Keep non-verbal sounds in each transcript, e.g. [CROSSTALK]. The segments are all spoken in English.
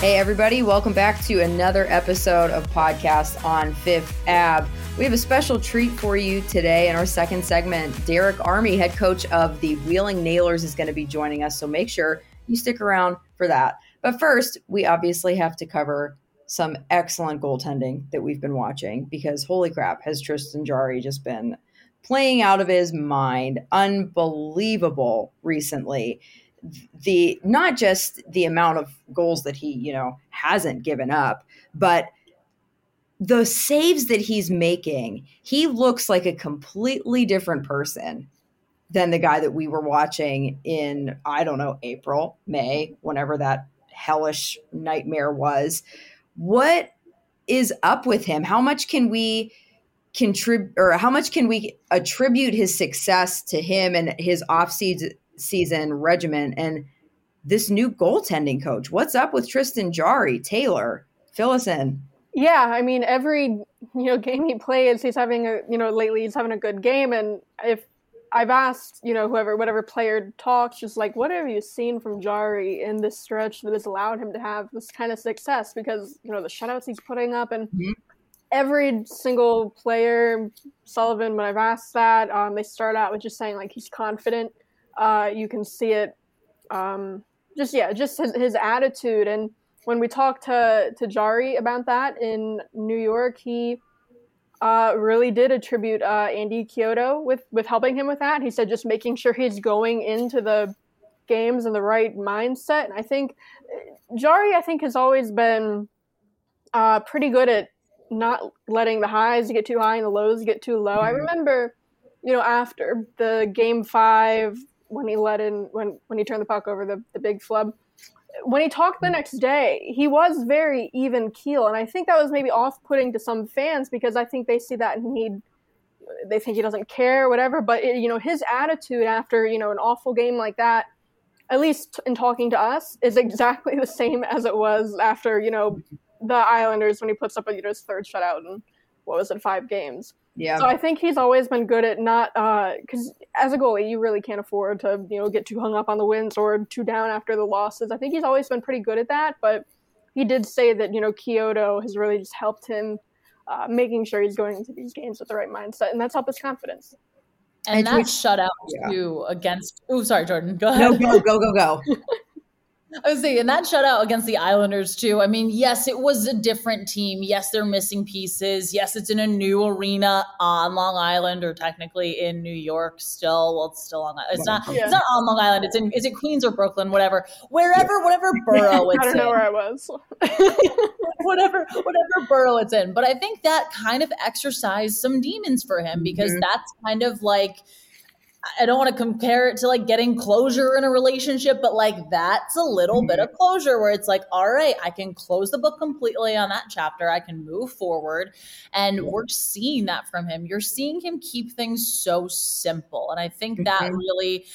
Hey, everybody, welcome back to another episode of Podcast on Fifth Ab. We have a special treat for you today in our second segment. Derek Army, head coach of the Wheeling Nailers, is going to be joining us, so make sure you stick around for that. But first, we obviously have to cover some excellent goaltending that we've been watching because holy crap, has Tristan Jarry just been playing out of his mind. Unbelievable recently the not just the amount of goals that he you know hasn't given up but the saves that he's making he looks like a completely different person than the guy that we were watching in i don't know april may whenever that hellish nightmare was what is up with him how much can we contribute or how much can we attribute his success to him and his off-season season regimen and this new goaltending coach. What's up with Tristan Jarry? Taylor, fill us in. Yeah, I mean, every you know game he plays, he's having a you know lately he's having a good game, and if I've asked you know whoever whatever player talks, just like what have you seen from Jarry in this stretch that has allowed him to have this kind of success? Because you know the shutouts he's putting up, and mm-hmm. Every single player, Sullivan, when I've asked that, um, they start out with just saying like he's confident. Uh, you can see it, um, just yeah, just his, his attitude. And when we talked to to Jarry about that in New York, he uh, really did attribute uh, Andy Chiodo with with helping him with that. He said just making sure he's going into the games in the right mindset. And I think Jarry, I think, has always been uh, pretty good at not letting the highs get too high and the lows get too low. I mm-hmm. remember, you know, after the game five when he let in when when he turned the puck over the the big flub. When he talked the next day, he was very even keel, and I think that was maybe off putting to some fans because I think they see that he they think he doesn't care, whatever. But it, you know, his attitude after you know an awful game like that, at least in talking to us, is exactly [LAUGHS] the same as it was after you know the Islanders when he puts up you know his third shutout in what was it five games. Yeah. So I think he's always been good at not because as a goalie you really can't afford to you know get too hung up on the wins or too down after the losses. I think he's always been pretty good at that, but he did say that you know Chiodo has really just helped him uh, making sure he's going into these games with the right mindset, and that's helped his confidence. And that shutout Yeah. too against. Oh, sorry, Jordan. Go ahead. No, go, go, go, go. [LAUGHS] I was saying, and that shutout against the Islanders too. I mean, yes, it was a different team. Yes, they're missing pieces. Yes, it's in a new arena on Long Island, or technically in New York. Still, well, it's still on. It's not. Yeah. It's not on Long Island. It's in. Is it Queens or Brooklyn? Whatever. Wherever, whatever [LAUGHS] borough It's I don't know in. where I was. [LAUGHS] whatever whatever borough it's in. But I think that kind of exercised some demons for him because Mhm. that's kind of like I don't want to compare it to like getting closure in a relationship, but like that's a little bit of closure where it's like, all right, I can close the book completely on that chapter. I can move forward. And we're seeing that from him. You're seeing him keep things so simple. And I think that Mhm. really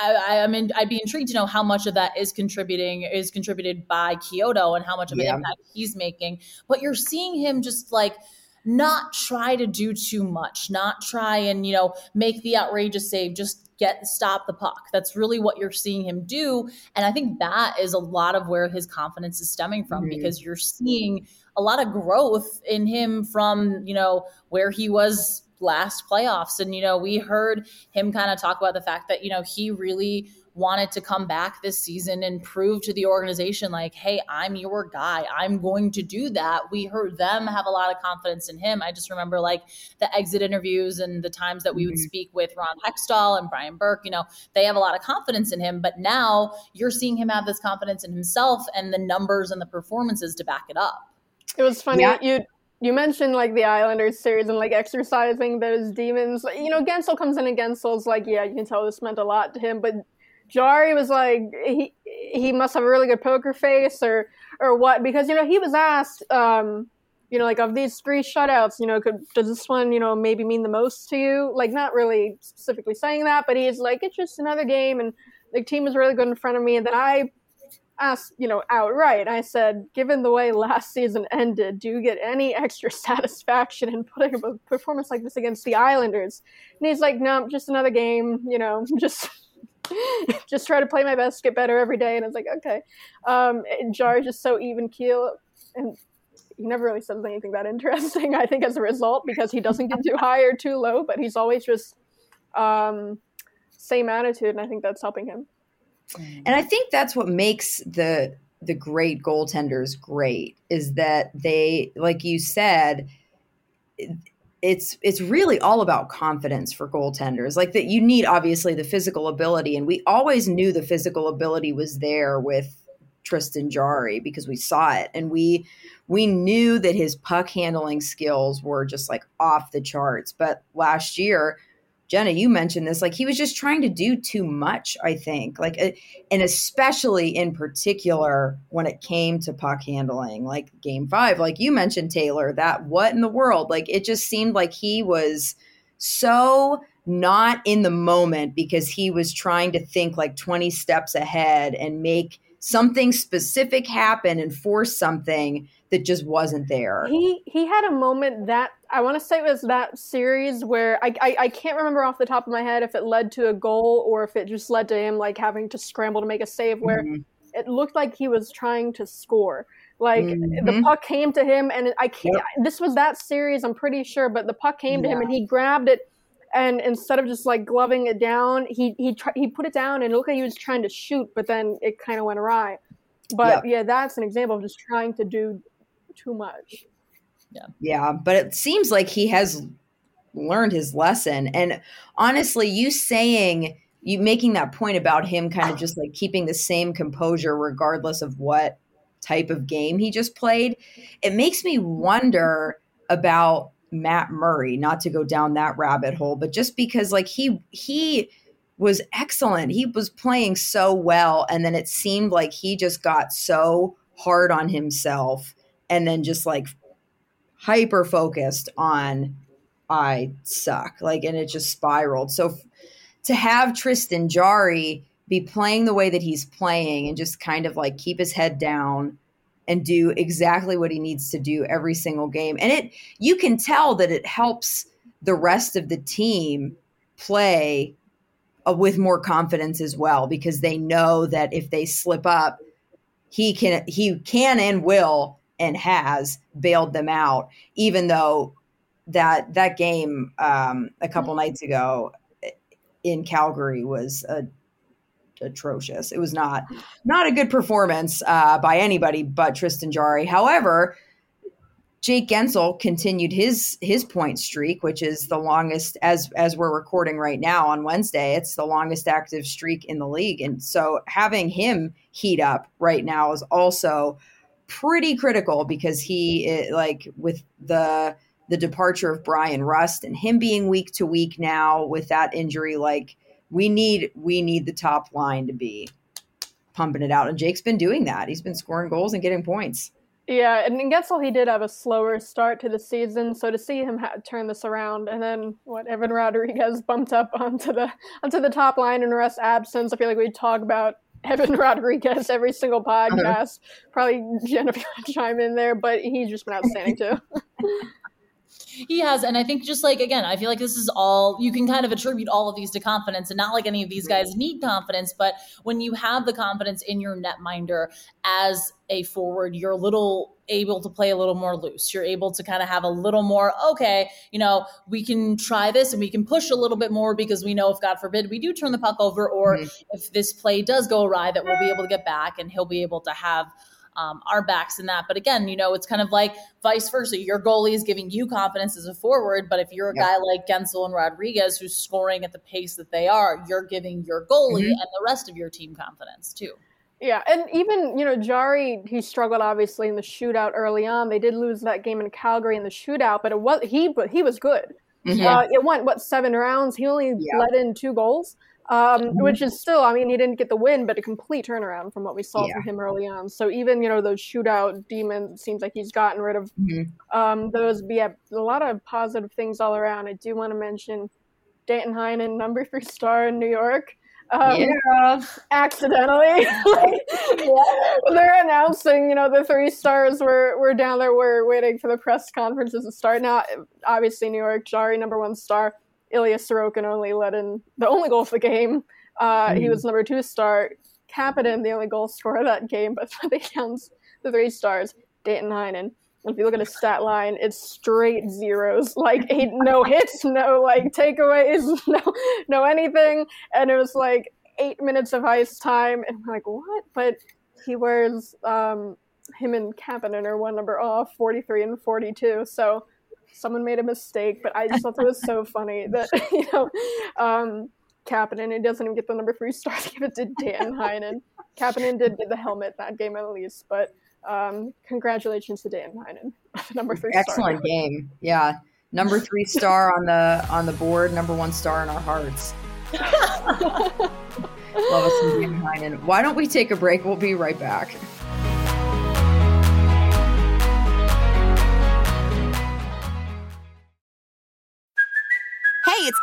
I, I mean I'd be intrigued to know how much of that is contributing is contributed by Chiodo and how much of Yeah. an impact he's making. But you're seeing him just like not try to do too much, not try and, you know, make the outrageous save, just get stop the puck. That's really what you're seeing him do. And I think that is a lot of where his confidence is stemming from Mhm. because you're seeing a lot of growth in him from, you know, where he was last playoffs. And, you know, we heard him kind of talk about the fact that, you know, he really wanted to come back this season and prove to the organization, like, hey, I'm your guy. I'm going to do that. We heard them have a lot of confidence in him. I just remember like the exit interviews and the times that we would mm-hmm. speak with Ron Hextall and Brian Burke. You know, they have a lot of confidence in him, but now you're seeing him have this confidence in himself and the numbers and the performances to back it up. It was funny. Yeah. You you mentioned like the Islanders series and like exercising those demons. You know, Guentzel comes in and Guentzel's like, yeah, you can tell this meant a lot to him, but Jarry was like he he must have a really good poker face or or what because you know he was asked um you know like of these three shutouts you know could does this one you know maybe mean the most to you? Like not really specifically saying that but he's like it's just another game and the team was really good in front of me. And then I asked you know outright I said given the way last season ended do you get any extra [LAUGHS] satisfaction in putting a performance like this against the Islanders? And he's like no just another game you know [LAUGHS] just [LAUGHS] just try to play my best, get better every day. And it's like, okay. Um, Jar is just so even keel. And he never really says anything that interesting, [LAUGHS] I think, as a result, because he doesn't get too high or too low, but he's always just um, same attitude. And I think that's helping him. And I think that's what makes the the great goaltenders great is that they, like you said, it's it's really all about confidence for goaltenders. Like that you need obviously the physical ability and we always knew the physical ability was there with Tristan Jarry because we saw it and we we knew that his puck handling skills were just like off the charts. But last year Jenna, you mentioned this. Like he was just trying to do too much, I think. Like, uh, and especially in particular when it came to puck handling, like game five, like you mentioned, Taylor, that what in the world? Like it just seemed like he was so not in the moment because he was trying to think like 20 steps ahead and make something specific happen and force something that just wasn't there. He he had a moment that I want to say it was that series where I, I, I can't remember off the top of my head if it led to a goal or if it just led to him like having to scramble to make a save where mm-hmm. it looked like he was trying to score. Like mm-hmm. the puck came to him and I can't. Yep. This was that series, I'm pretty sure, but the puck came yeah. to him and he grabbed it and instead of just like gloving it down, he he tr- he put it down and it looked like he was trying to shoot, but then it kind of went awry. But yep. yeah, that's an example of just trying to do too much. Yeah. Yeah, but it seems like he has learned his lesson. And honestly, you saying you making that point about him kind of just like keeping the same composure regardless of what type of game he just played, it makes me wonder about Matt Murray, not to go down that rabbit hole, but just because like he he was excellent. He was playing so well and then it seemed like he just got so hard on himself and then just like hyper focused on I suck. Like, and it just spiraled. So f- to have Tristan Jarry be playing the way that he's playing and just kind of like keep his head down and do exactly what he needs to do every single game. And it, you can tell that it helps the rest of the team play uh, with more confidence as well because they know that if they slip up, he can, he can and will and has bailed them out, even though that that game um, a couple mm-hmm. nights ago in Calgary was a, atrocious. It was not not a good performance uh, by anybody but Tristan Jarry. However, Jake Guentzel continued his his point streak, which is the longest as as we're recording right now on Wednesday. It's the longest active streak in the league, and so having him heat up right now is also pretty critical because he eh, like with the the departure of Bryan Rust and him being week to week now with that injury like we need we need the top line to be pumping it out and Jake's been doing that. He's been scoring goals and getting points. Yeah, and in Guentzel he did have a slower start to the season, so to see him ha- turn this around, and then what Evan Rodrigues bumped up [LAUGHS] onto the onto the top line in Rust absence. I feel like we talk about Evan [LAUGHS] Rodrigues every single uh-huh. podcast. Probably Jennifer [LAUGHS] chime in there, but he's just been outstanding too. [LAUGHS] He has, and I think just like again, I feel like this is all you can kind of attribute all of these to confidence, and not like any of these guys need confidence, but when you have the confidence in your netminder as a forward, you're a little able to play a little more loose. You're able to kind of have a little more, okay, you know, we can try this and we can push a little bit more because we know if God forbid we do turn the puck over, or mm-hmm. if this play does go awry, that we'll be able to get back, and he'll be able to have um, our backs in that. But again, you know, it's kind of like vice versa. Your goalie is giving you confidence as a forward, but if you're a yeah. guy like Guentzel and Rodrigues who's scoring at the pace that they are, you're giving your goalie mm-hmm. and the rest of your team confidence too. Yeah, and even you know Jarry, he struggled obviously in the shootout early on. They did lose that game in Calgary in the shootout, but it was he, but he was good. Mm-hmm. Uh, it went what seven rounds. He only yeah. let in two goals um, which is still, I mean, he didn't get the win, but a complete turnaround from what we saw yeah. from him early on. So even you know those shootout demons, seems like he's gotten rid of mm-hmm. um, those. Yeah, a lot of positive things all around. I do want to mention Danton Heinen, number three star in New York. Um, yeah. [LAUGHS] accidentally. [LAUGHS] like, they're announcing, you know, the three stars were, were down there. We're waiting for the press conferences to start. Now, obviously, New York, Jarry, number one star. Ilya Sorokin only let in the only goal of the game. Uh, mm. He was number two star. Kapanen, the only goal scorer of that game, but [LAUGHS] they counts the three stars. Danton Heinen. If you look at his stat line, it's straight zeros. [LAUGHS] Like eight, no hits, no like takeaways, [LAUGHS] no no anything. And it was like eight minutes of ice time, and I'm like, what? But he wears um, him and Kapanen are one number off, 43 and 42. So someone made a mistake, but I just thought it was so funny that [LAUGHS] you know, um, Kapanen it doesn't even get the number three star to give it to Dan [LAUGHS] Heinen. Kapanen did get the helmet that game at least, but um, congratulations to Dan Heinen, [LAUGHS] number three. Excellent star. game, yeah. Number three star on the on the board, number one star in our hearts. Love us some Dan Heinen. Why don't we take a break? We'll be right back.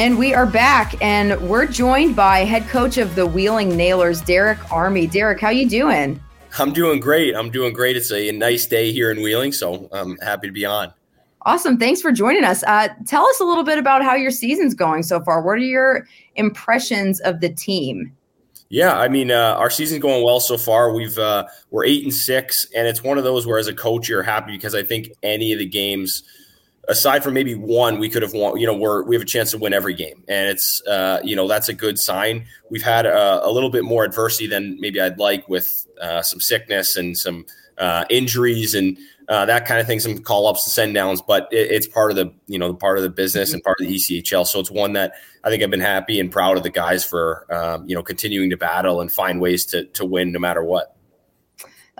And we are back, and we're joined by head coach of the Wheeling Nailers, Derek Army. Derek, how you doing? I'm doing great. I'm doing great. It's a nice day here in Wheeling, so I'm happy to be on. Awesome. Thanks for joining us. Uh, tell us a little bit about how your season's going so far. What are your impressions of the team? Yeah, I mean, uh, our season's going well so far. We've uh, we're eight and six, and it's one of those where, as a coach, you're happy because I think any of the games – aside from maybe one, we could have won. You know, we're we have a chance to win every game, and it's uh, you know that's a good sign. We've had a, a, little bit more adversity than maybe I'd like with uh, some sickness and some uh, injuries and uh, that kind of thing, some call ups and send downs. But it, it's part of the you know the part of the business and part of the ECHL. So it's one that I think I've been happy and proud of the guys for um, you know continuing to battle and find ways to to win no matter what.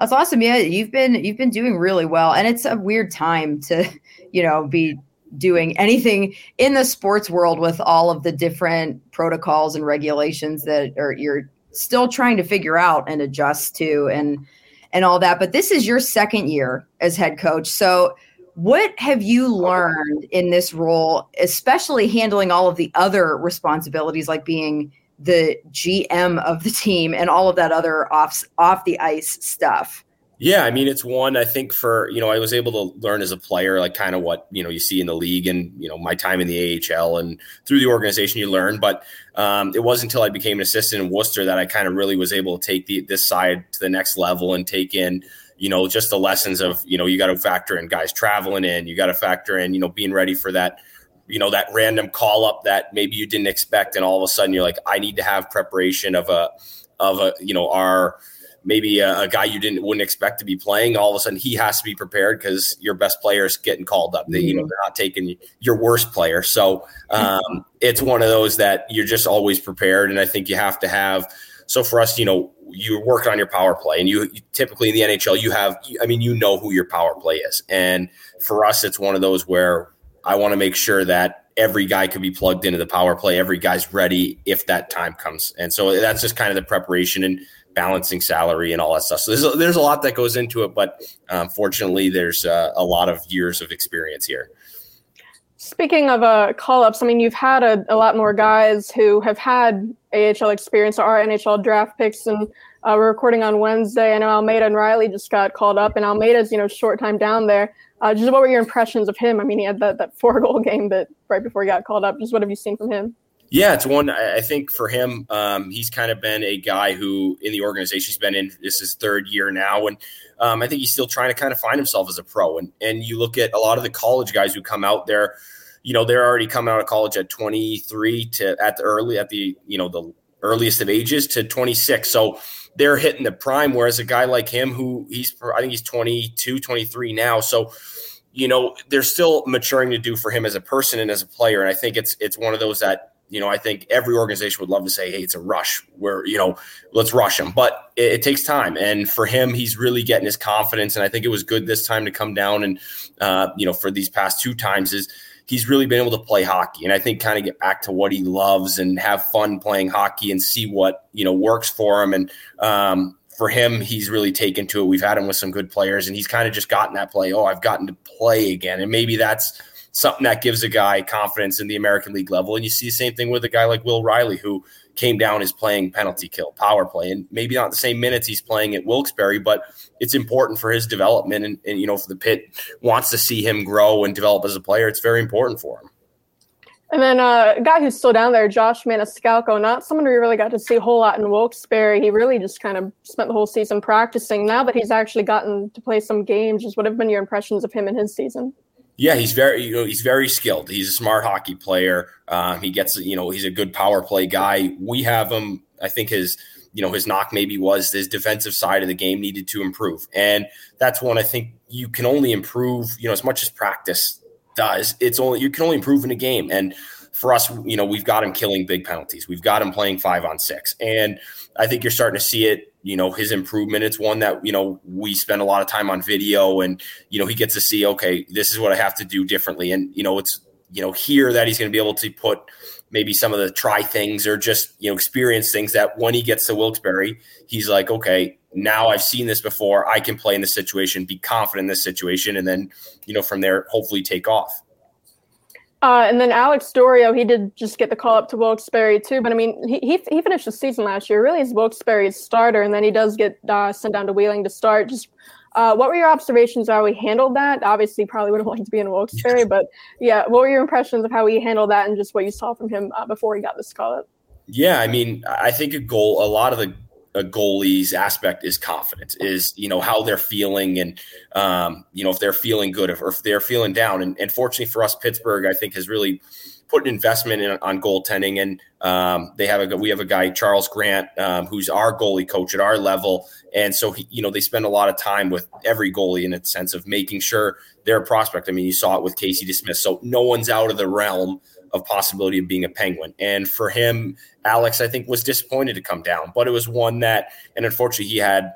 That's awesome. Yeah, you've been you've been doing really well, and it's a weird time to, you know, be doing anything in the sports world with all of the different protocols and regulations that are you're still trying to figure out and adjust to and and all that. But this is your second year as head coach. So what have you learned in this role, especially handling all of the other responsibilities like being the GM of the team and all of that other off off the ice stuff? Yeah, I mean, it's one I think for you know I was able to learn as a player, like kind of what you know you see in the league, and you know my time in the AHL and through the organization you learn. But um, it wasn't until I became an assistant in Worcester that I kind of really was able to take the, this side to the next level and take in you know just the lessons of you know you got to factor in guys traveling in, you got to factor in you know being ready for that you know that random call up that maybe you didn't expect, and all of a sudden you're like, I need to have preparation of a of a you know our maybe a, a, guy you didn't wouldn't expect to be playing, all of a sudden he has to be prepared because your best player is getting called up. They, you know, they're not taking your worst player. So um, it's one of those that you're just always prepared, and I think you have to have. So for us, you know, you work on your power play, and you, you typically in the NHL, you have, I mean, you know who your power play is, and for us, it's one of those where I want to make sure that every guy could be plugged into the power play. Every guy's ready if that time comes. And so that's just kind of the preparation. And balancing salary and all that stuff. So there's a, there's a lot that goes into it, but um, fortunately, there's uh, a lot of years of experience here. Speaking of uh, call ups, I mean, you've had a, a, lot more guys who have had AHL experience or are NHL draft picks, and uh, we're recording on Wednesday. I know Almeida and Reilly just got called up, and Almeida's you know short time down there. Uh, just what were your impressions of him? I mean, he had that, that [LAUGHS] four goal game that right before he got called up. Just what have you seen from him? Yeah, it's one. I think for him, um, he's kind of been a guy who in the organization he's been in this is third year now, and um, I think he's still trying to kind of find himself as a pro. And and you look at a lot of the college guys who come out there, you know, they're already coming out of college at 23 to at the early at the you know the earliest of ages to 26. So they're hitting the prime. Whereas a guy like him, who he's I think he's 22, 23 now, so you know, there's still maturing to do for him as a person and as a player. And I think it's it's one of those that you know, I think every organization would love to say, hey, it's a rush where, you know, let's rush him. But it, it, takes time. And for him, he's really getting his confidence. And I think it was good this time to come down and, uh, you know, for these past two times is he's really been able to play hockey. And I think kind of get back to what he loves and have fun playing hockey and see what, you know, works for him. And, um, for him, he's really taken to it. We've had him with some good players, and he's kind of just gotten that play. Oh, I've gotten to play again, and maybe that's something that gives a guy confidence in the American League level. And you see the same thing with a guy like Will Reilly, who came down as playing penalty kill, power play, and maybe not the same minutes he's playing at Wilkes-Barre, but it's important for his development. And, and you know, if the pit wants to see him grow and develop as a player, it's very important for him. And then uh, a guy who's still down there, Josh Maniscalco, not someone we really got to see a whole lot in Wilkes-Barre. He really just kind of spent the whole season practicing. Now that he's actually gotten to play some games, just what have been your impressions of him in his season? Yeah, he's very you know he's very skilled. He's a smart hockey player. Um, he gets you know he's a good power play guy. We have him. I think his you know his knock maybe was his defensive side of the game needed to improve, and that's one I think you can only improve. You know as much as practice does, it's only you can only improve in a game. And for us, you know we've got him killing big penalties. We've got him playing five on six, and I think you're starting to see it you know his improvement. It's one that you know we spend a lot of time on video and you know he gets to see okay this is what i have to do differently. And you know it's you know here that he's going to be able to put maybe some of the try things or just you know experience things that when he gets to wilkes-barre he's like okay now i've seen this before. I can play in this situation be confident in this situation and then you know from there hopefully take off uh, and then Alex D'Orio, he did just get the call up to Wilkes-Barre too. But I mean, he, he, he finished the season last year. Really, is Wilkes-Barre's starter, and then he does get uh, sent down to Wheeling to start. Just uh, what were your observations of how he handled that? Obviously, probably would have [LAUGHS] liked to be in Wilkes-Barre, [LAUGHS] but yeah, what were your impressions of how he handled that and just what you saw from him uh, before he got this call up? Yeah, I mean, I think a goal, a lot of the a goalie's aspect is confidence is you know how they're feeling and um, you know if they're feeling good or if they're feeling down. And, and fortunately for us pittsburgh i think has really put an investment in on goaltending. And um, they have a we have a guy charles grant um, who's our goalie coach at our level. And so he, you know they spend a lot of time with every goalie in a sense of making sure they're a prospect. I mean you saw it with casey DeSmith. So no one's out of the realm of possibility of being a penguin. And for him, Alex, I think was disappointed to come down, but it was one that, and unfortunately, he had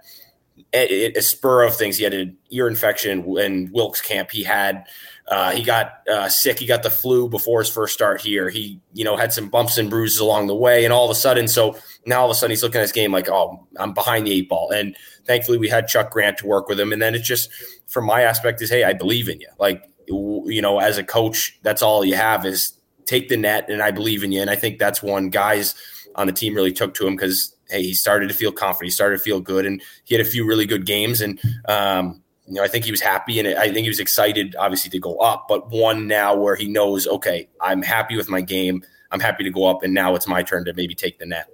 a, a spur of things. He had an ear infection in Wilkes camp. He had uh, he got uh, sick. He got the flu before his first start here. He, you know, had some bumps and bruises along the way, and all of a sudden, so now all of a sudden he's looking at his game like, oh, I'm behind the eight ball. And thankfully, we had Chuck Grant to work with him. And then it's just from my aspect is, hey, I believe in you. Like, you know, as a coach, that's all you have is take the net, and I believe in you. And I think that's one guys on the team really took to him because hey, he started to feel confident, he started to feel good, and he had a few really good games. And um, you know, I think he was happy and I think he was excited, obviously, to go up. But one now where he knows, okay, I'm happy with my game. I'm happy to go up, and now it's my turn to maybe take the net.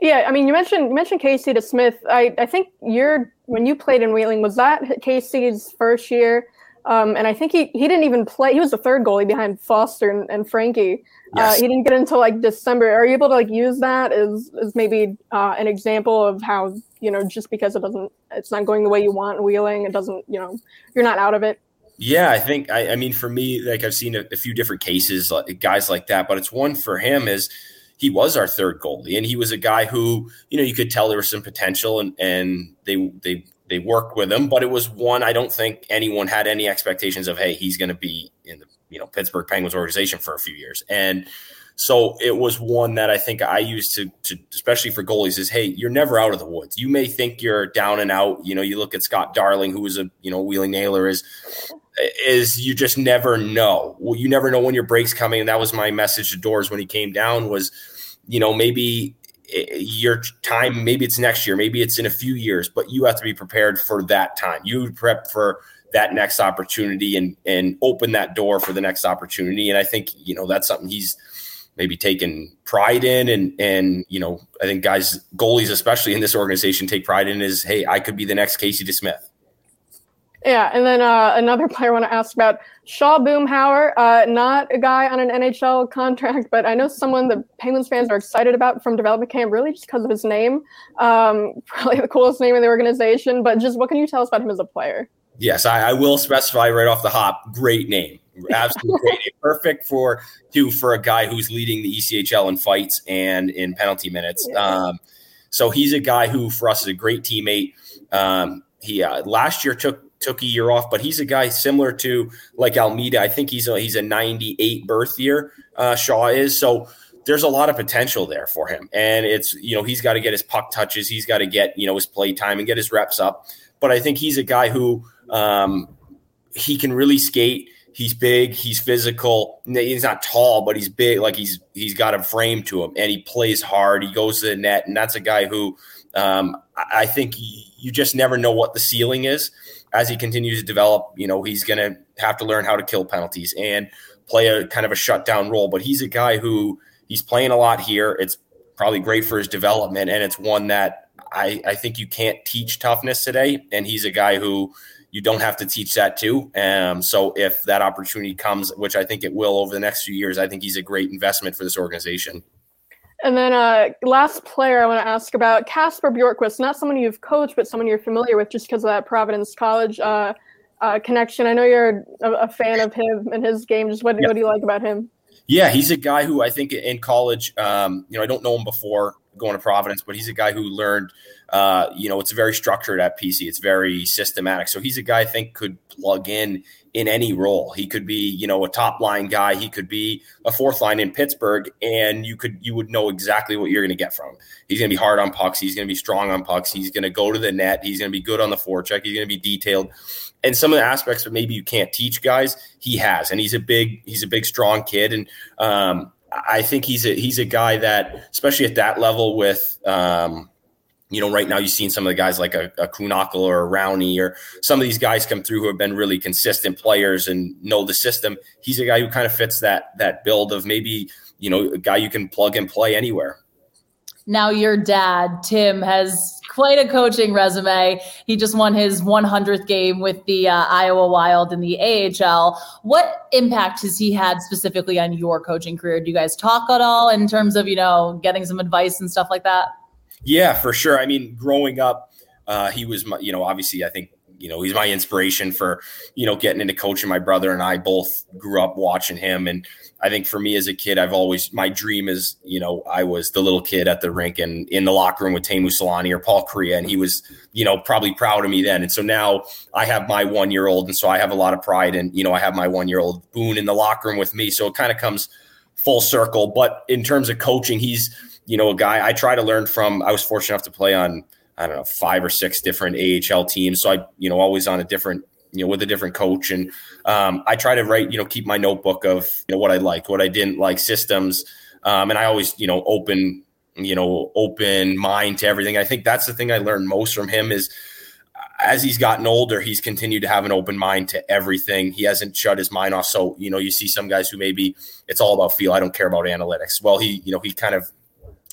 Yeah, I mean, you mentioned you mentioned Casey DeSmith. I I think you're when you played in Wheeling, was that Casey's first year? Um, and I think he, he didn't even play. He was the third goalie behind Foster and, and Frankie. Uh, yes. Uh, he didn't get until like December. Are you able to like use that as, as maybe uh, an example of how you know just because it doesn't it's not going the way you want wheeling it doesn't you know you're not out of it. Yeah, I think I, I mean for me like I've seen a, a few different cases like guys like that, but it's one for him is he was our third goalie and he was a guy who you know you could tell there was some potential and and they they they worked with him, but it was one I don't think anyone had any expectations of. Hey, he's going to be in the you know Pittsburgh Penguins organization for a few years, and so it was one that I think I used to, to especially for goalies is hey, you're never out of the woods. You may think you're down and out. You know, you look at Scott Darling, who was a you know wheeling nailer, is is you just never know. Well, you never know when your break's coming, and that was my message to Doors when he came down was, you know, maybe Eh, your time maybe it's next year maybe it's in a few years but you have to be prepared for that time. You prep for that next opportunity and and open that door for the next opportunity. And i think you know that's something he's maybe taken pride in and and you know i think guys goalies especially in this organization take pride in is hey i could be the next casey DeSmith yeah, and then uh, another [LAUGHS] player I want to ask about Shaw Boomhower, uh, not a guy on an NHL contract, but I know someone that Penguins fans are excited about from development camp, really just because of his name. Um, [LAUGHS] probably the coolest name in the organization, but just what can you tell us about him as a player? Yes, I, I will specify right off the hop. Great name, absolutely [LAUGHS] great name. Perfect for too for a guy who's leading the ECHL in fights and in penalty minutes. Yeah. Um, so he's a guy who, for us, is a great teammate. Um, he uh, last year took took a year off, but he's a guy similar to like Almeida. I think he's a, he's a 98 birth year. Uh, Shaw is so. There's a lot of potential there for him, and it's you know he's got to get his puck touches, he's got to get you know his play time and get his reps up. But I think he's a guy who um, he can really skate. He's big. He's physical. He's not tall, but he's big. Like he's he's got a frame to him, and he plays hard. He goes to the net, and that's a guy who um, I think you just never know what the ceiling is as he continues to develop, you know, he's going to have to learn how to kill penalties and play a kind of a shutdown role. But he's a guy who he's playing a lot here. It's probably great for his development, and it's one that I, I think you can't teach toughness today. And he's a guy who you don't have to teach that too. Um, so if that opportunity comes, which I think it will over the next few years, I think he's a great investment for this organization. And then uh, last player I want to ask about Kasper Bjorkqvist, not someone you've coached, but someone you're familiar with just because of that Providence College uh, uh, connection. I know you're a, a, fan of him and his game. Just what, what do you like about him? Yeah, he's a guy who I think in college, um, you know, I don't know him before going to Providence, but he's a guy who learned, uh, you know, it's very structured at PC. It's very systematic. So he's a guy I think could plug in in any role. He could be, you know, a top line guy. He could be a fourth line in Pittsburgh, and you could you would know exactly what you're going to get from him. He's going to be hard on pucks. He's going to be strong on pucks. He's going to go to the net. He's going to be good on the forecheck. He's going to be detailed. And some of the aspects that maybe you can't teach guys, he has. And he's a big he's a big strong kid, and um, I think he's a he's a guy that, especially at that level with. Um, you know, right now you've seen some of the guys like a, a or a Rowney or some of these guys come through who have been really consistent players and know the system. He's a guy who kind of fits that that build of maybe, you know, a guy you can plug and play anywhere. Now your dad, Tim, has quite a coaching resume. He just won his 100th game with the uh, Iowa Wild in the AHL. What impact has he had specifically on your coaching career? Do you guys talk at all in terms of, you know, getting some advice and stuff like that? Yeah, for sure. I mean, growing up, uh, he was, my, you know, obviously, I think you know, he's my inspiration for, you know, getting into coaching. My brother and I both grew up watching him. And I think for me as a kid, I've always, my dream is, you know, I was the little kid at the rink and in the locker room with Teemu Selanne or Paul Kariya. And he was, you know, probably proud of me then. And so now I have my one year old. And so I have a lot of pride. And, you know, I have my one year old Boone in the locker room with me. So it kind of comes full circle. But in terms of coaching, he's, you know, a guy I try to learn from. I was fortunate enough to play on, I don't know, five or six different AHL teams. So I, you know, always on a different, you know, with a different coach. And um, I try to write, you know, keep my notebook of you know, what I liked, what I didn't like, systems. Um, and I always, you know, open, you know, open mind to everything. I think that's the thing I learned most from him is as he's gotten older, he's continued to have an open mind to everything. He hasn't shut his mind off. So, you know, you see some guys who maybe it's all about feel. I don't care about analytics. Well, he, you know, he kind of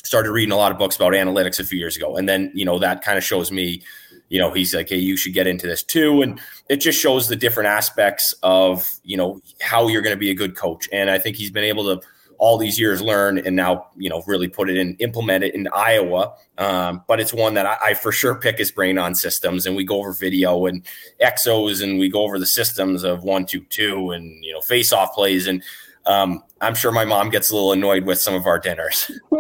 started reading a lot of books about analytics a few years ago. And then, you know, that kind of shows me, you know, he's like, hey, you should get into this too. And it just shows the different aspects of, you know, how you're going to be a good coach. And I think he's been able to all these years learn and now, you know, really put it in, implement it in Iowa. Um, but it's one that I, I, for sure pick his brain on systems and we go over video and exos and we go over the systems of one, two, two and, you know, face off plays. And, um, I'm sure my mom gets a little annoyed with some of our dinners. [LAUGHS] [LAUGHS]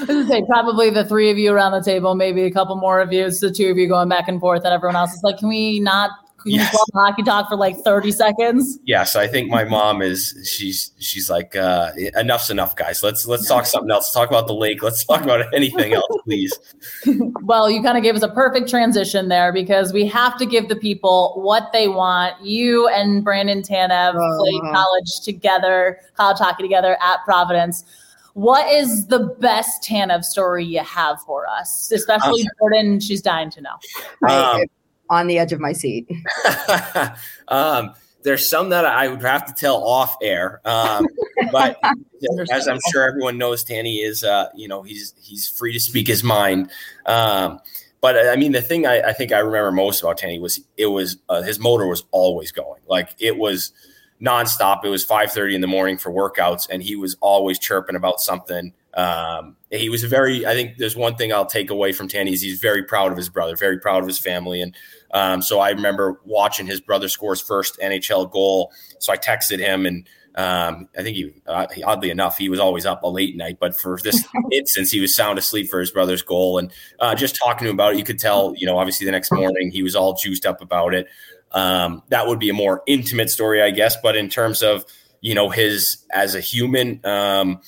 I say probably the three of you around the table, maybe a couple more of you. It's the two of you going back and forth, and everyone else is like, "Can we not yes. hockey talk for like 30 seconds. Yes, I think my mom is she's she's like uh enough's enough guys. Let's let's talk something else. Let's talk about the lake. Let's talk about anything else, [LAUGHS] please. well, you kind of gave us a perfect transition there because we have to give the people what they want. You and Brandon Tanev uh-huh. played college together, college hockey together at Providence. What is the best Tanev story you have for us? Especially um, Jordan, she's dying to know. Um, on the edge of my seat. [LAUGHS] um, there's some that I would have to tell off air, um, [LAUGHS] but as I'm sure everyone knows, Danny is, uh, you know, he's he's free to speak his mind. Um, but I mean, the thing I, I, think I remember most about Tanny was it was uh, his motor was always going, like it was nonstop. It was 5:30 in the morning for workouts, and he was always chirping about something. Um, he was a very. I think there's one thing I'll take away from Tanny is he's very proud of his brother, very proud of his family, and um, so I remember watching his brother score his first NHL goal. So I texted him, and um, I think he, uh, oddly enough, he was always up a late night, but for this [LAUGHS] instance, he was sound asleep for his brother's goal. And uh, just talking to him about it, you could tell, you know, obviously the next morning he was all juiced up about it. Um, that would be a more intimate story, I guess. But in terms of, you know, his as a human, um,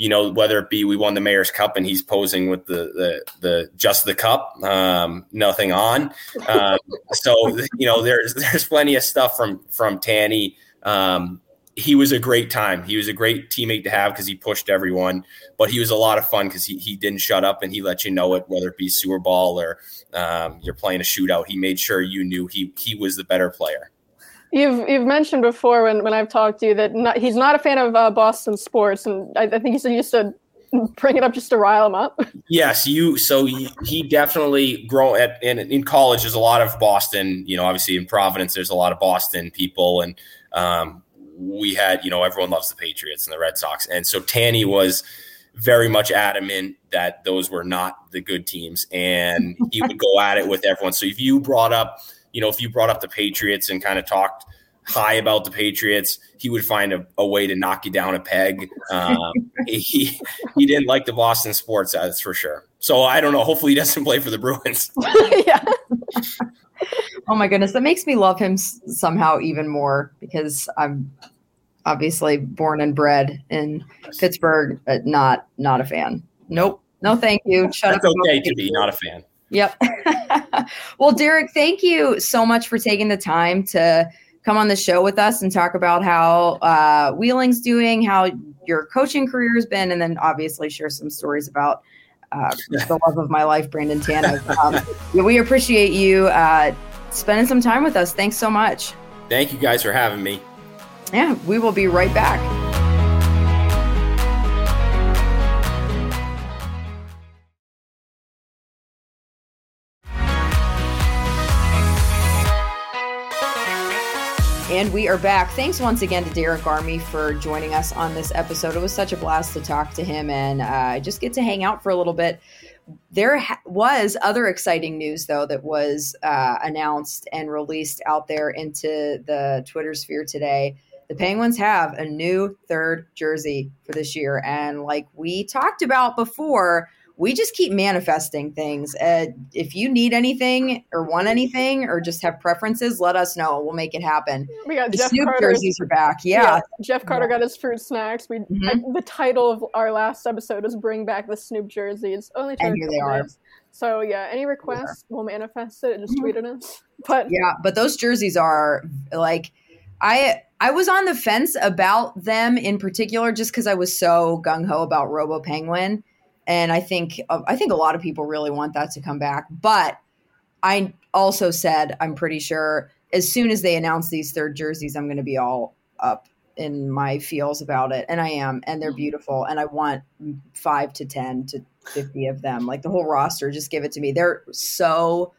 you know, whether it be we won the Mayor's Cup and he's posing with the the, the just the cup, um, nothing on. Um, so you know, there's there's plenty of stuff from from Tanny. Um, he was a great time. He was a great teammate to have because he pushed everyone. But he was a lot of fun because he he didn't shut up and he let you know it, whether it be sewer ball or um, you're playing a shootout. He made sure you knew he he was the better player. You've you've mentioned before when, when I've talked to you that not, he's not a fan of uh, Boston sports, and I, I, think you said you used to [LAUGHS] bring it up just to rile him up. Yes, you. So he, he definitely grow at in in college. There's a lot of Boston. You know, obviously in Providence, there's a lot of Boston people, and um, we had you know everyone loves the Patriots and the Red Sox, and so Tanny was very much adamant that those were not the good teams, and he would go at it with everyone. So if you brought up you know, if you brought up the Patriots and kind of talked high about the Patriots, he would find a, a way to knock you down a peg. Um, [LAUGHS] he he didn't like the Boston sports, that's for sure. So I don't know. Hopefully, he doesn't play for the Bruins. [LAUGHS] yeah. oh my goodness, that makes me love him somehow even more because I'm obviously born and bred in Pittsburgh, but not not a fan. Nope. No, thank you. Shut That's up. okay to be not a fan. Yep. [LAUGHS] well, Derek, thank you so much for taking the time to come on the show with us and talk about how uh, Wheeling's doing, how your coaching career has been, and then obviously share some stories about uh, [LAUGHS] the love of my life, Brandon Tanev. Um, we appreciate you uh, spending some time with us. Thanks so much. Thank you guys for having me. Yeah, we will be right back. And we are back. Thanks once again to Derek Army for joining us on this episode. It was such a blast to talk to him and uh, just get to hang out for a little bit There ha- was other exciting news, though, that was uh, announced and released out there into the Twitter sphere today. The Penguins have a new third jersey for this year. And like we talked about before, we just keep manifesting things. Uh, if you need anything or want anything or just have preferences, let us know. We'll make it happen. We got the Jeff Snoop Carter's- jerseys are back. Yeah. Jeff Carter got his fruit snacks. We Mhm. I- the title of our last episode is "Bring Back the Snoop jerseys." Only And here they are. So yeah, any requests, we'll manifest it and just tweet at us. [LAUGHS] But Yeah, but those jerseys are like I I was on the fence about them in particular just because I was so gung ho about Robo Penguin, and I think uh, I think a lot of people really want that to come back. But I also said I'm pretty sure as soon as they announce these third jerseys, I'm going to be all up in my feels about it, and I am, and they're beautiful, and I want five to ten to fifty of them, like the whole roster. Just give it to me. They're so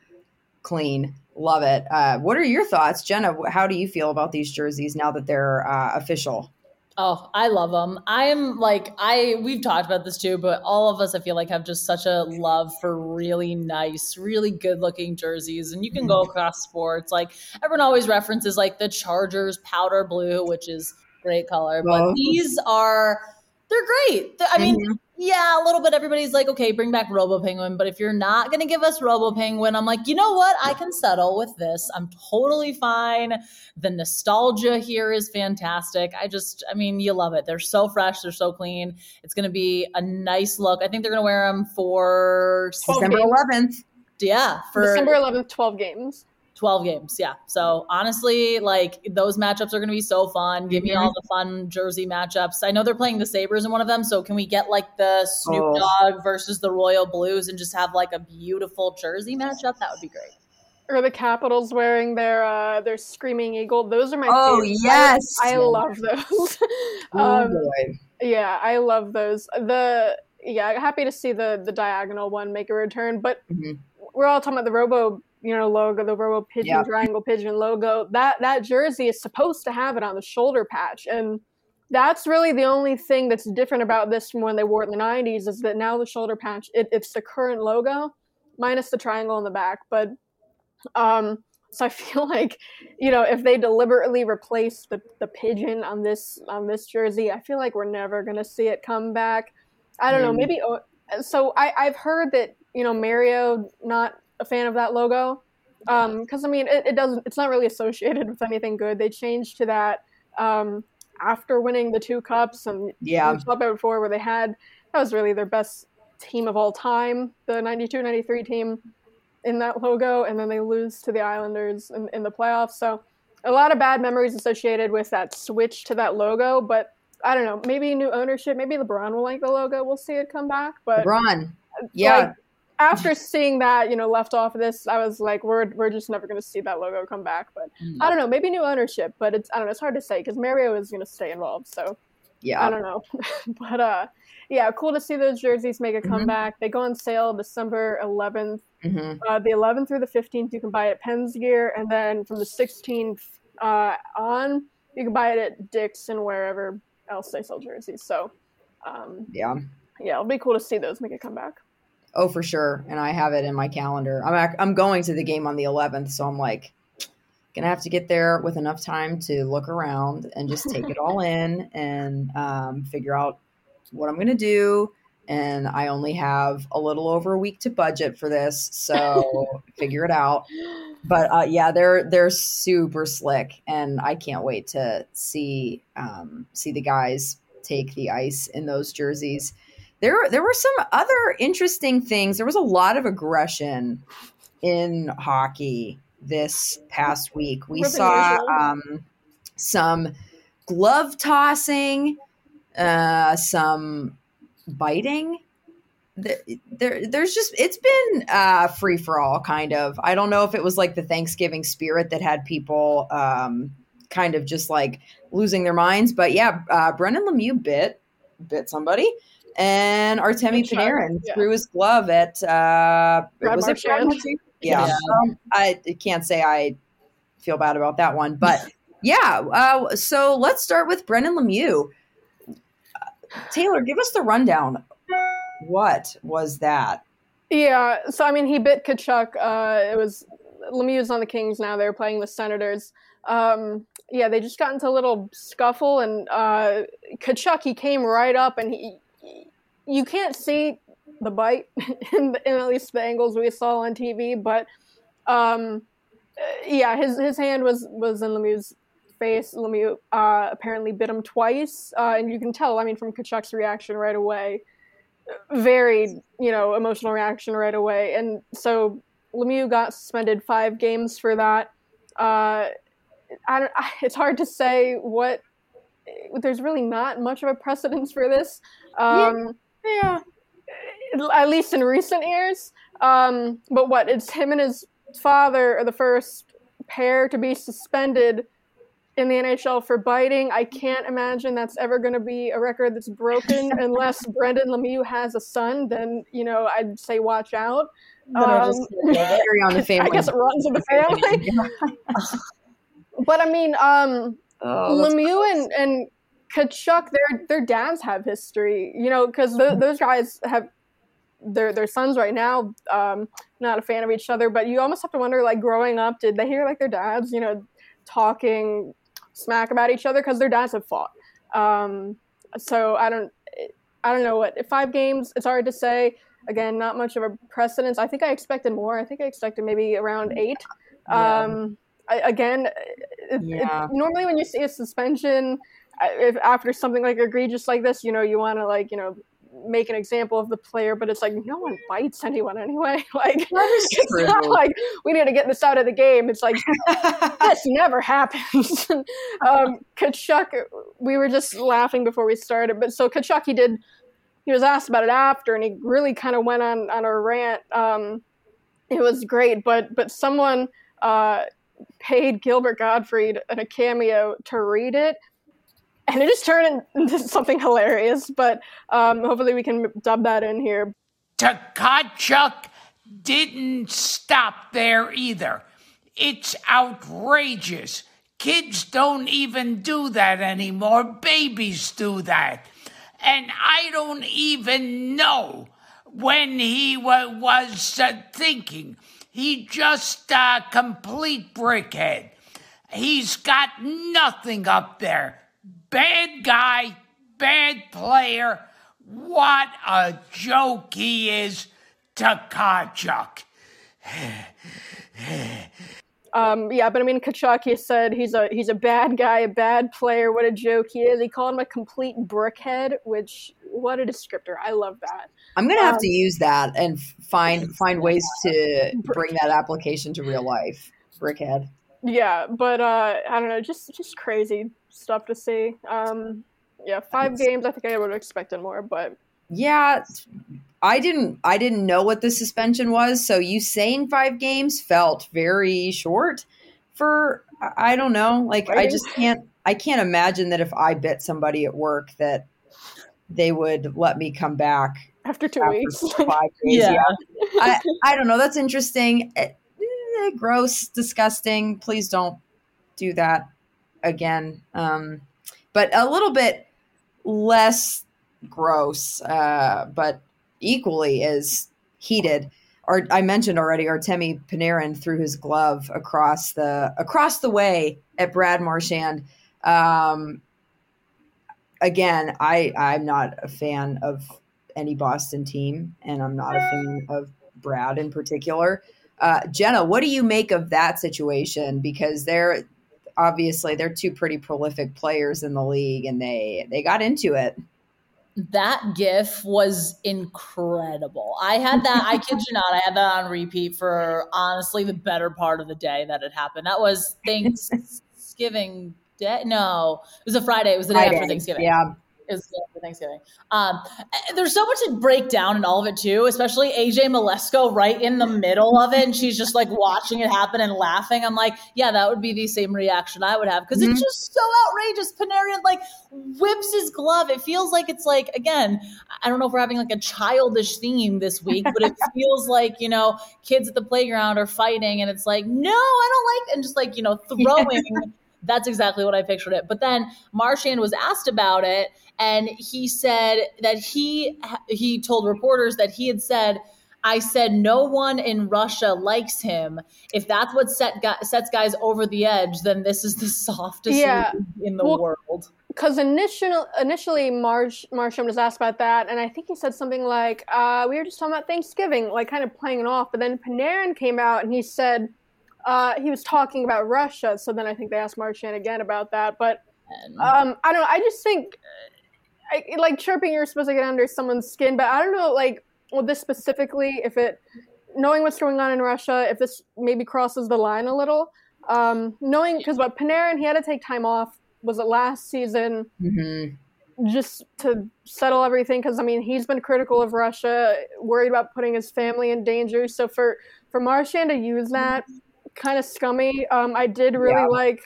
clean. Love it. Uh, what are your thoughts, Jenna? How do you feel about these jerseys now that they're uh, official? Oh, I love them. I'm like I we've talked about this too, but all of us I feel like have just such a love for really nice, really good-looking jerseys and you can go across sports. Like everyone always references like the Chargers powder blue, which is great color, but Oh. these are they're great. I mean, Mhm. Yeah, a little bit everybody's like, "Okay, bring back Robo Penguin," but if you're not going to give us Robo Penguin, I'm like, "You know what? I can settle with this. I'm totally fine." The nostalgia here is fantastic. I just, I mean, you love it. They're so fresh, they're so clean. It's going to be a nice look. I think they're going to wear them for December 11th. Yeah, for December 11th, 12 games. 12 games. Yeah. So honestly, like those matchups are going to be so fun. Give me Mhm. all the fun jersey matchups. I know they're playing the Sabres in one of them. So can we get like the Snoop Oh. Dogg versus the Royal Blues and just have like a beautiful jersey matchup? That would be great. Or the Capitals wearing their uh, their screaming eagle. Those are my Oh, favorite. yes. I, I love those. [LAUGHS] Oh, um, boy. yeah, I love those. The yeah, happy to see the the diagonal one make a return. But Mhm. we're all talking about the Robo, you know, logo, the Robo pigeon Yeah. triangle pigeon logo. That that jersey is supposed to have it on the shoulder patch, and that's really the only thing that's different about this from when they wore it in the '90s is that now the shoulder patch it, it's the current logo minus the triangle in the back, but um. So I [LAUGHS] feel like, you know, if they deliberately replace the, the pigeon on this on this jersey, I feel like we're never gonna see it come back. I don't know. Mm. Maybe oh, so. I I've heard that you know Mario not a fan of that logo because I mean it, it doesn't. It's not really associated [LAUGHS] with anything good. They changed to that um, after winning the two cups, and Yeah. we talked about it before where they had that was really their best team of all time, the 92-93 team in that logo, and then they lose to the Islanders in, in the playoffs. So a lot of bad memories associated with that switch to that logo, but I don't know, maybe new ownership, maybe LeBron will like the logo. We'll see it come back. But LeBron. Yeah. like, after seeing that, you know, left off of this, I was like, we're we're just never going to see that logo come back. But I don't know, maybe new ownership, but it's I don't know, it's hard to say because Mario is going to stay involved. So yeah. I don't know, [LAUGHS] but uh, yeah, cool to see those jerseys make a Mhm. comeback. They go on sale December 11th. Mhm. Uh, the 11th through the 15th, you can buy it at Pens Gear, and then from the 16th uh, on, you can buy it at Dick's and wherever else they sell jerseys. So, um, Yeah. yeah, it'll be cool to see those make a comeback. Oh, for sure. And I have it in my calendar. I'm ac- I'm going to the game on the 11th, so I'm like gonna have to get there with enough time to look around and just take it all [LAUGHS] in and um, figure out what I'm gonna do. And I only have a little over a week to budget for this, so [LAUGHS] figure it out. But uh, yeah, they're they're super slick, and I can't wait to see um, see the guys take the ice in those jerseys. There there were some other interesting things. There was a lot of aggression in hockey this past week. We saw um, some glove tossing, uh, some biting. There, there, there's just it's been uh, free for all kind of. I don't know if it was like the Thanksgiving spirit that had people um, kind of just like losing their minds, but yeah, uh, Brendan Lemieux bit bit somebody, and Artemi Panarin yeah. threw his glove at uh, Brad was it Brad? Yeah, Yeah. Um, I can't say I feel bad about that one, but [LAUGHS] yeah. Uh, so let's start with Brendan Lemieux. Uh, Taylor, give us the rundown. What was that? Yeah, so I mean, he bit Tkachuk. Uh, it was Lemieux's on the Kings now. They're playing the Senators. Um, yeah, they just got into a little scuffle, and uh, Tkachuk he came right up, and he you can't see the bite [LAUGHS] in, in at least the angles we saw on TV, but um, yeah, his his hand was was in Lemieux's face. Lemieux uh, apparently bit him twice, uh, and you can tell. I mean, from Tkachuk's reaction right away, very you know emotional reaction right away, and so Lemieux got suspended five games for that. Uh, I don't, it's hard to say what. There's really not much of a precedence for this. Um, yeah. Yeah. At least in recent years. Um, but what? It's him and his father are the first pair to be suspended in the NHL for biting. I can't imagine that's ever going to be a record that's broken [LAUGHS] unless Brendan Lemieux has a son. Then you know I'd say watch out. Um, [LAUGHS] on the family. I guess it runs in the family. [LAUGHS] but I mean, um, oh, Lemieux and and Tkachuk, their their dads have history. You know, because th- those guys have their their sons right now. Um, not a fan of each other, but you almost have to wonder, like, growing up, did they hear like their dads, you know, talking smack about each other because their dads have fought. Um, so I don't, I don't know what five games. It's hard to say. Again, not much of a precedence. I think I expected more. I think I expected maybe around eight. Yeah. Um, I, again, it, yeah. it, normally when you see a suspension, if after something like egregious like this, you know, you want to like you know make an example of the player, but it's like no one bites anyone anyway. [LAUGHS] Like it's not like we need to get this out of the game. It's like [LAUGHS] this never happens. [LAUGHS] um, Tkachuk, we were just laughing before we started, but so Tkachuk, he did. He was asked about it after, and he really kind of went on on a rant. Um, it was great, but but someone uh, paid Gilbert Gottfried a cameo to read it and it just turned into something hilarious. But um, hopefully, we can dub that in here. Tkachuk didn't stop there either. It's outrageous. Kids don't even do that anymore. Babies do that. And I don't even know when he w- was uh, thinking. He just a uh, complete brickhead. He's got nothing up there bad guy, bad player. What a joke he is to Tkachuk. um, yeah, but I mean, Tkachuk, he said he's a he's a bad guy, a bad player. What a joke he is. He called him a complete brickhead, which what a descriptor. I love that. I'm gonna have um, to use that and find find ways to bring that application to real life. Brickhead. Yeah, but uh, I don't know, just just crazy stuff to see. Um, yeah, five games. I think I would have expected more, but yeah, I didn't. I didn't know what the suspension was. So you saying five games felt very short. For I don't know. Like right? I just can't. I can't imagine that if I bit somebody at work that they would let me come back after two after weeks. Five [LAUGHS] days. yeah. yeah. I, I don't know. That's interesting. Eh, eh, gross, disgusting. Please don't do that again, um, but a little bit less gross, uh, but equally as heated. Or I mentioned already, Artemi Panarin threw his glove across the across the way at Brad Marchand. Um, again, I I'm not a fan of any Boston team, and I'm not a fan of Brad in particular. Uh, Jenna, what do you make of that situation? Because they're obviously they're two pretty prolific players in the league and they they got into it. That gif was incredible. I had that i kid you not i had that on repeat for honestly the better part of the day that it happened. That was [LAUGHS] thanksgiving day? No it was a friday. It was the day after thanksgiving. yeah is for Thanksgiving. Um, there's so much to break down in all of it too, especially AJ Mleczko right in the middle of it, and she's just like watching it happen and laughing. I'm like, yeah, that would be the same reaction I would have because mm-hmm. it's just so outrageous. Panarin like whips his glove. It feels like it's like again, I don't know if we're having like a childish theme this week, but it [LAUGHS] feels like you know kids at the playground are fighting, and it's like, no, I don't like, and just like you know throwing. That's exactly what I pictured it. But then Marchand was asked about it, and he said that he he told reporters that he had said I said no one in Russia likes him. If that's what set sets guys over the edge, then this is the [LAUGHS] softest Yeah. in the Well, world. because initial, initially Marsh Marsham was asked about that, and I think he said something like, uh, "We were just talking about Thanksgiving, like kind of playing it off." But then Panarin came out and he said uh, he was talking about Russia. So then I think they asked Marchand again about that. But um, I don't know. I just think I, like chirping, you're supposed to get under someone's skin, but I don't know, like well, this specifically, if it knowing what's going on in Russia, if this maybe crosses the line a little. Um, knowing because what Panarin, he had to take time off. Was it last season? Mm-hmm. just to settle everything because I mean he's been critical of Russia, worried about putting his family in danger. So for for Marchand to use that kind of scummy, um, I did really Yeah. like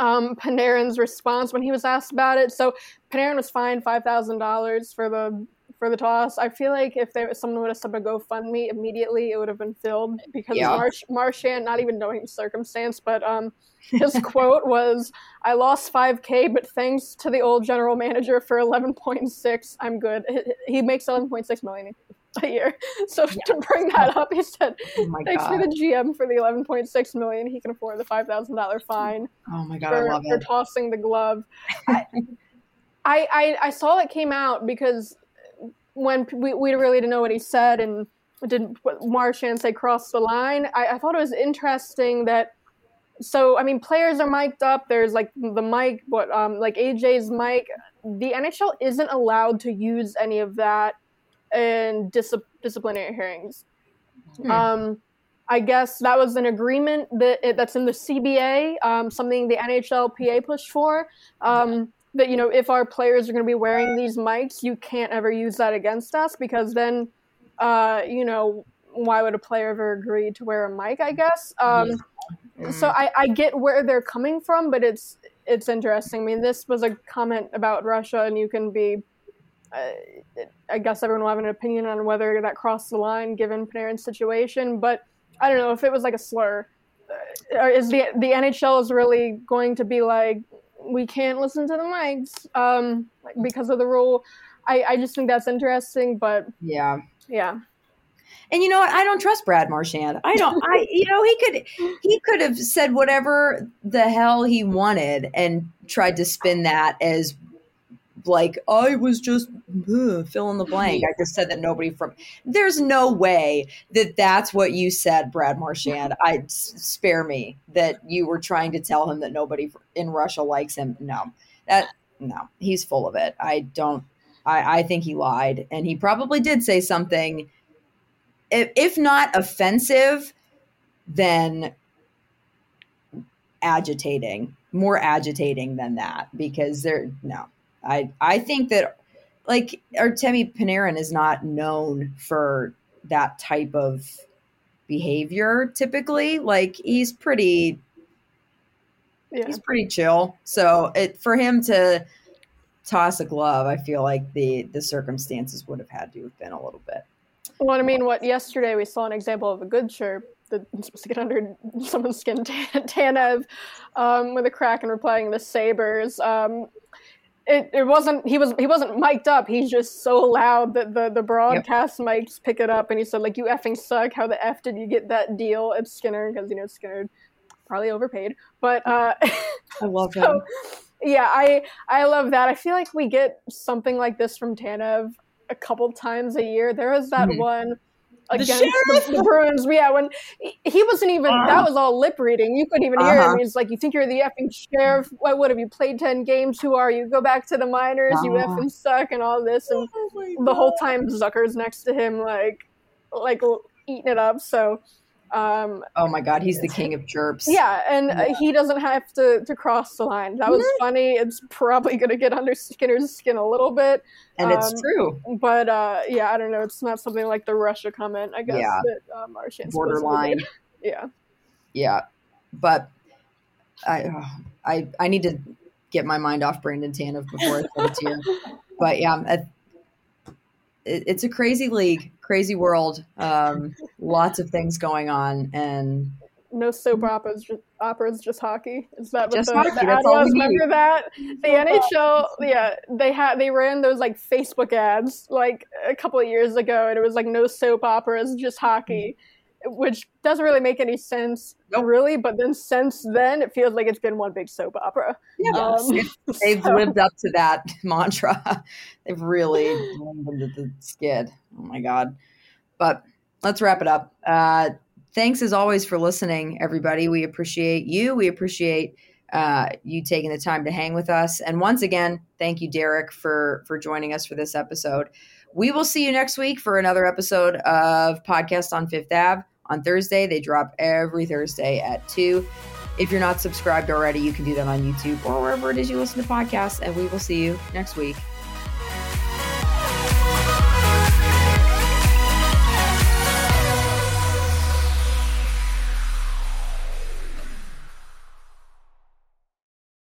um, Panarin's response when he was asked about it. So Panarin was fined five thousand dollars for the for the toss. I feel like if there someone would have set up a GoFundMe immediately, it would have been filled because Yeah. Marsh, Marchand, not even knowing the circumstance, but um, his [LAUGHS] quote was, "I lost 5K, but thanks to the old general manager for 11.6, I'm good." He- He makes 11.6 million [LAUGHS] a year. [LAUGHS] So to bring that up, he said, Oh "Thanks for God. the GM for the 11.6 million. He can afford the five thousand dollar fine." Oh my god, for, I love for it. tossing the glove. [LAUGHS] I, I, I saw it came out because when we, we really didn't know what he said and didn't what Marchand say cross the line. I, I thought it was interesting that. So I mean, players are mic'd up. There's like the mic, what um like AJ's mic. The NHL isn't allowed to use any of that in dis- disciplinary hearings. Hmm. Um, I guess that was an agreement that it, that's in the CBA, um, something the NHLPA pushed for. Um, that you know, if our players are going to be wearing these mics, you can't ever use that against us because then, uh, you know, why would a player ever agree to wear a mic? I guess. Um, So I, I get where they're coming from, but it's it's interesting. I mean, this was a comment about Russia, and you can be. I guess everyone will have an opinion on whether that crossed the line given Panarin's situation, but I don't know if it was like a slur. Uh, is the the NHL is really going to be like we can't listen to the mics um, because of the rule? I, I just think that's interesting, but Yeah. yeah. And you know what? I don't trust Brad Marchand. I don't. I [LAUGHS] you know he could he could have said whatever the hell he wanted and tried to spin that as like I was just uh, fill in the blank. I just said that nobody from. There's no way that that's what you said, Brad Marchand. I spare me that you were trying to tell him that nobody in Russia likes him. No, that no, he's full of it. I don't. I, I think he lied, and he probably did say something if, if not offensive, then agitating, more agitating than that. Because there, no, I I think that like Artemi Panarin is not known for that type of behavior. Typically, like he's pretty, he's pretty chill. So it for him to toss a glove, I feel like the the circumstances would have had to have been a little bit. Well, I mean, what yesterday we saw an example of a good chirp that's [LAUGHS] supposed to get under someone's skin. Tan- [LAUGHS] Tanev um, with a crack and replying the Sabres. Um, it, it wasn't he was he wasn't mic'd up. He's just so loud that the the broadcast mics pick it up. And he said like, "You effing suck. How the f did you get that deal at Skinner? Because you know Skinner probably overpaid." But uh, I [LAUGHS] love so, him. yeah, I I love that. I feel like we get something like this from Tanev a couple times a year. There was that Mhm. one against sheriff? the, the Bruins. Yeah, when he, he wasn't even that was all lip reading. You couldn't even hear Uh-huh. him. He's like, "You think you're the effing sheriff? What? What have you played ten games? Who are you? Go back to the minors. You Uh-huh. effing suck!" And all this, and the whole time Zucker's next to him, like like eating it up. So. Um, Oh my God, he's the king of chirps. yeah, and uh, he doesn't have to, to cross the line. That was funny. It's probably going to get under Skinner's skin a little bit. And it's Um, true. But uh, yeah, I don't know. It's not something like the Russia comment, I guess, Yeah. that uh, Marchand's Borderline. [LAUGHS] Yeah. Yeah, but I, uh, I, I need to get my mind off Brandon Tanev before I send it to you. But yeah, I- it, it's a crazy league, crazy world. Um, lots of things going on, and no soap operas, just, operas, just hockey. Is that Just what the, hockey, the ad was? need. Remember that the NHL? Yeah, they had they ran those like Facebook ads like a couple of years ago, and it was like no soap operas, just hockey, which doesn't really make any sense, really. But then since then, it feels like it's been one big soap opera. Yeah, Um, [LAUGHS] they've so- lived up to that [LAUGHS] mantra. they've really into the skid. Oh my god! But let's wrap it up. Uh, thanks as always for listening, everybody. We appreciate you. We appreciate uh, you taking the time to hang with us. And once again, thank you, Derek, for for joining us for this episode. We will see you next week for another episode of Podcast on Fifth Ave. On Thursday, they drop every Thursday at 2. If you're not subscribed already, you can do that on YouTube or wherever it is you listen to podcasts. And we will see you next week.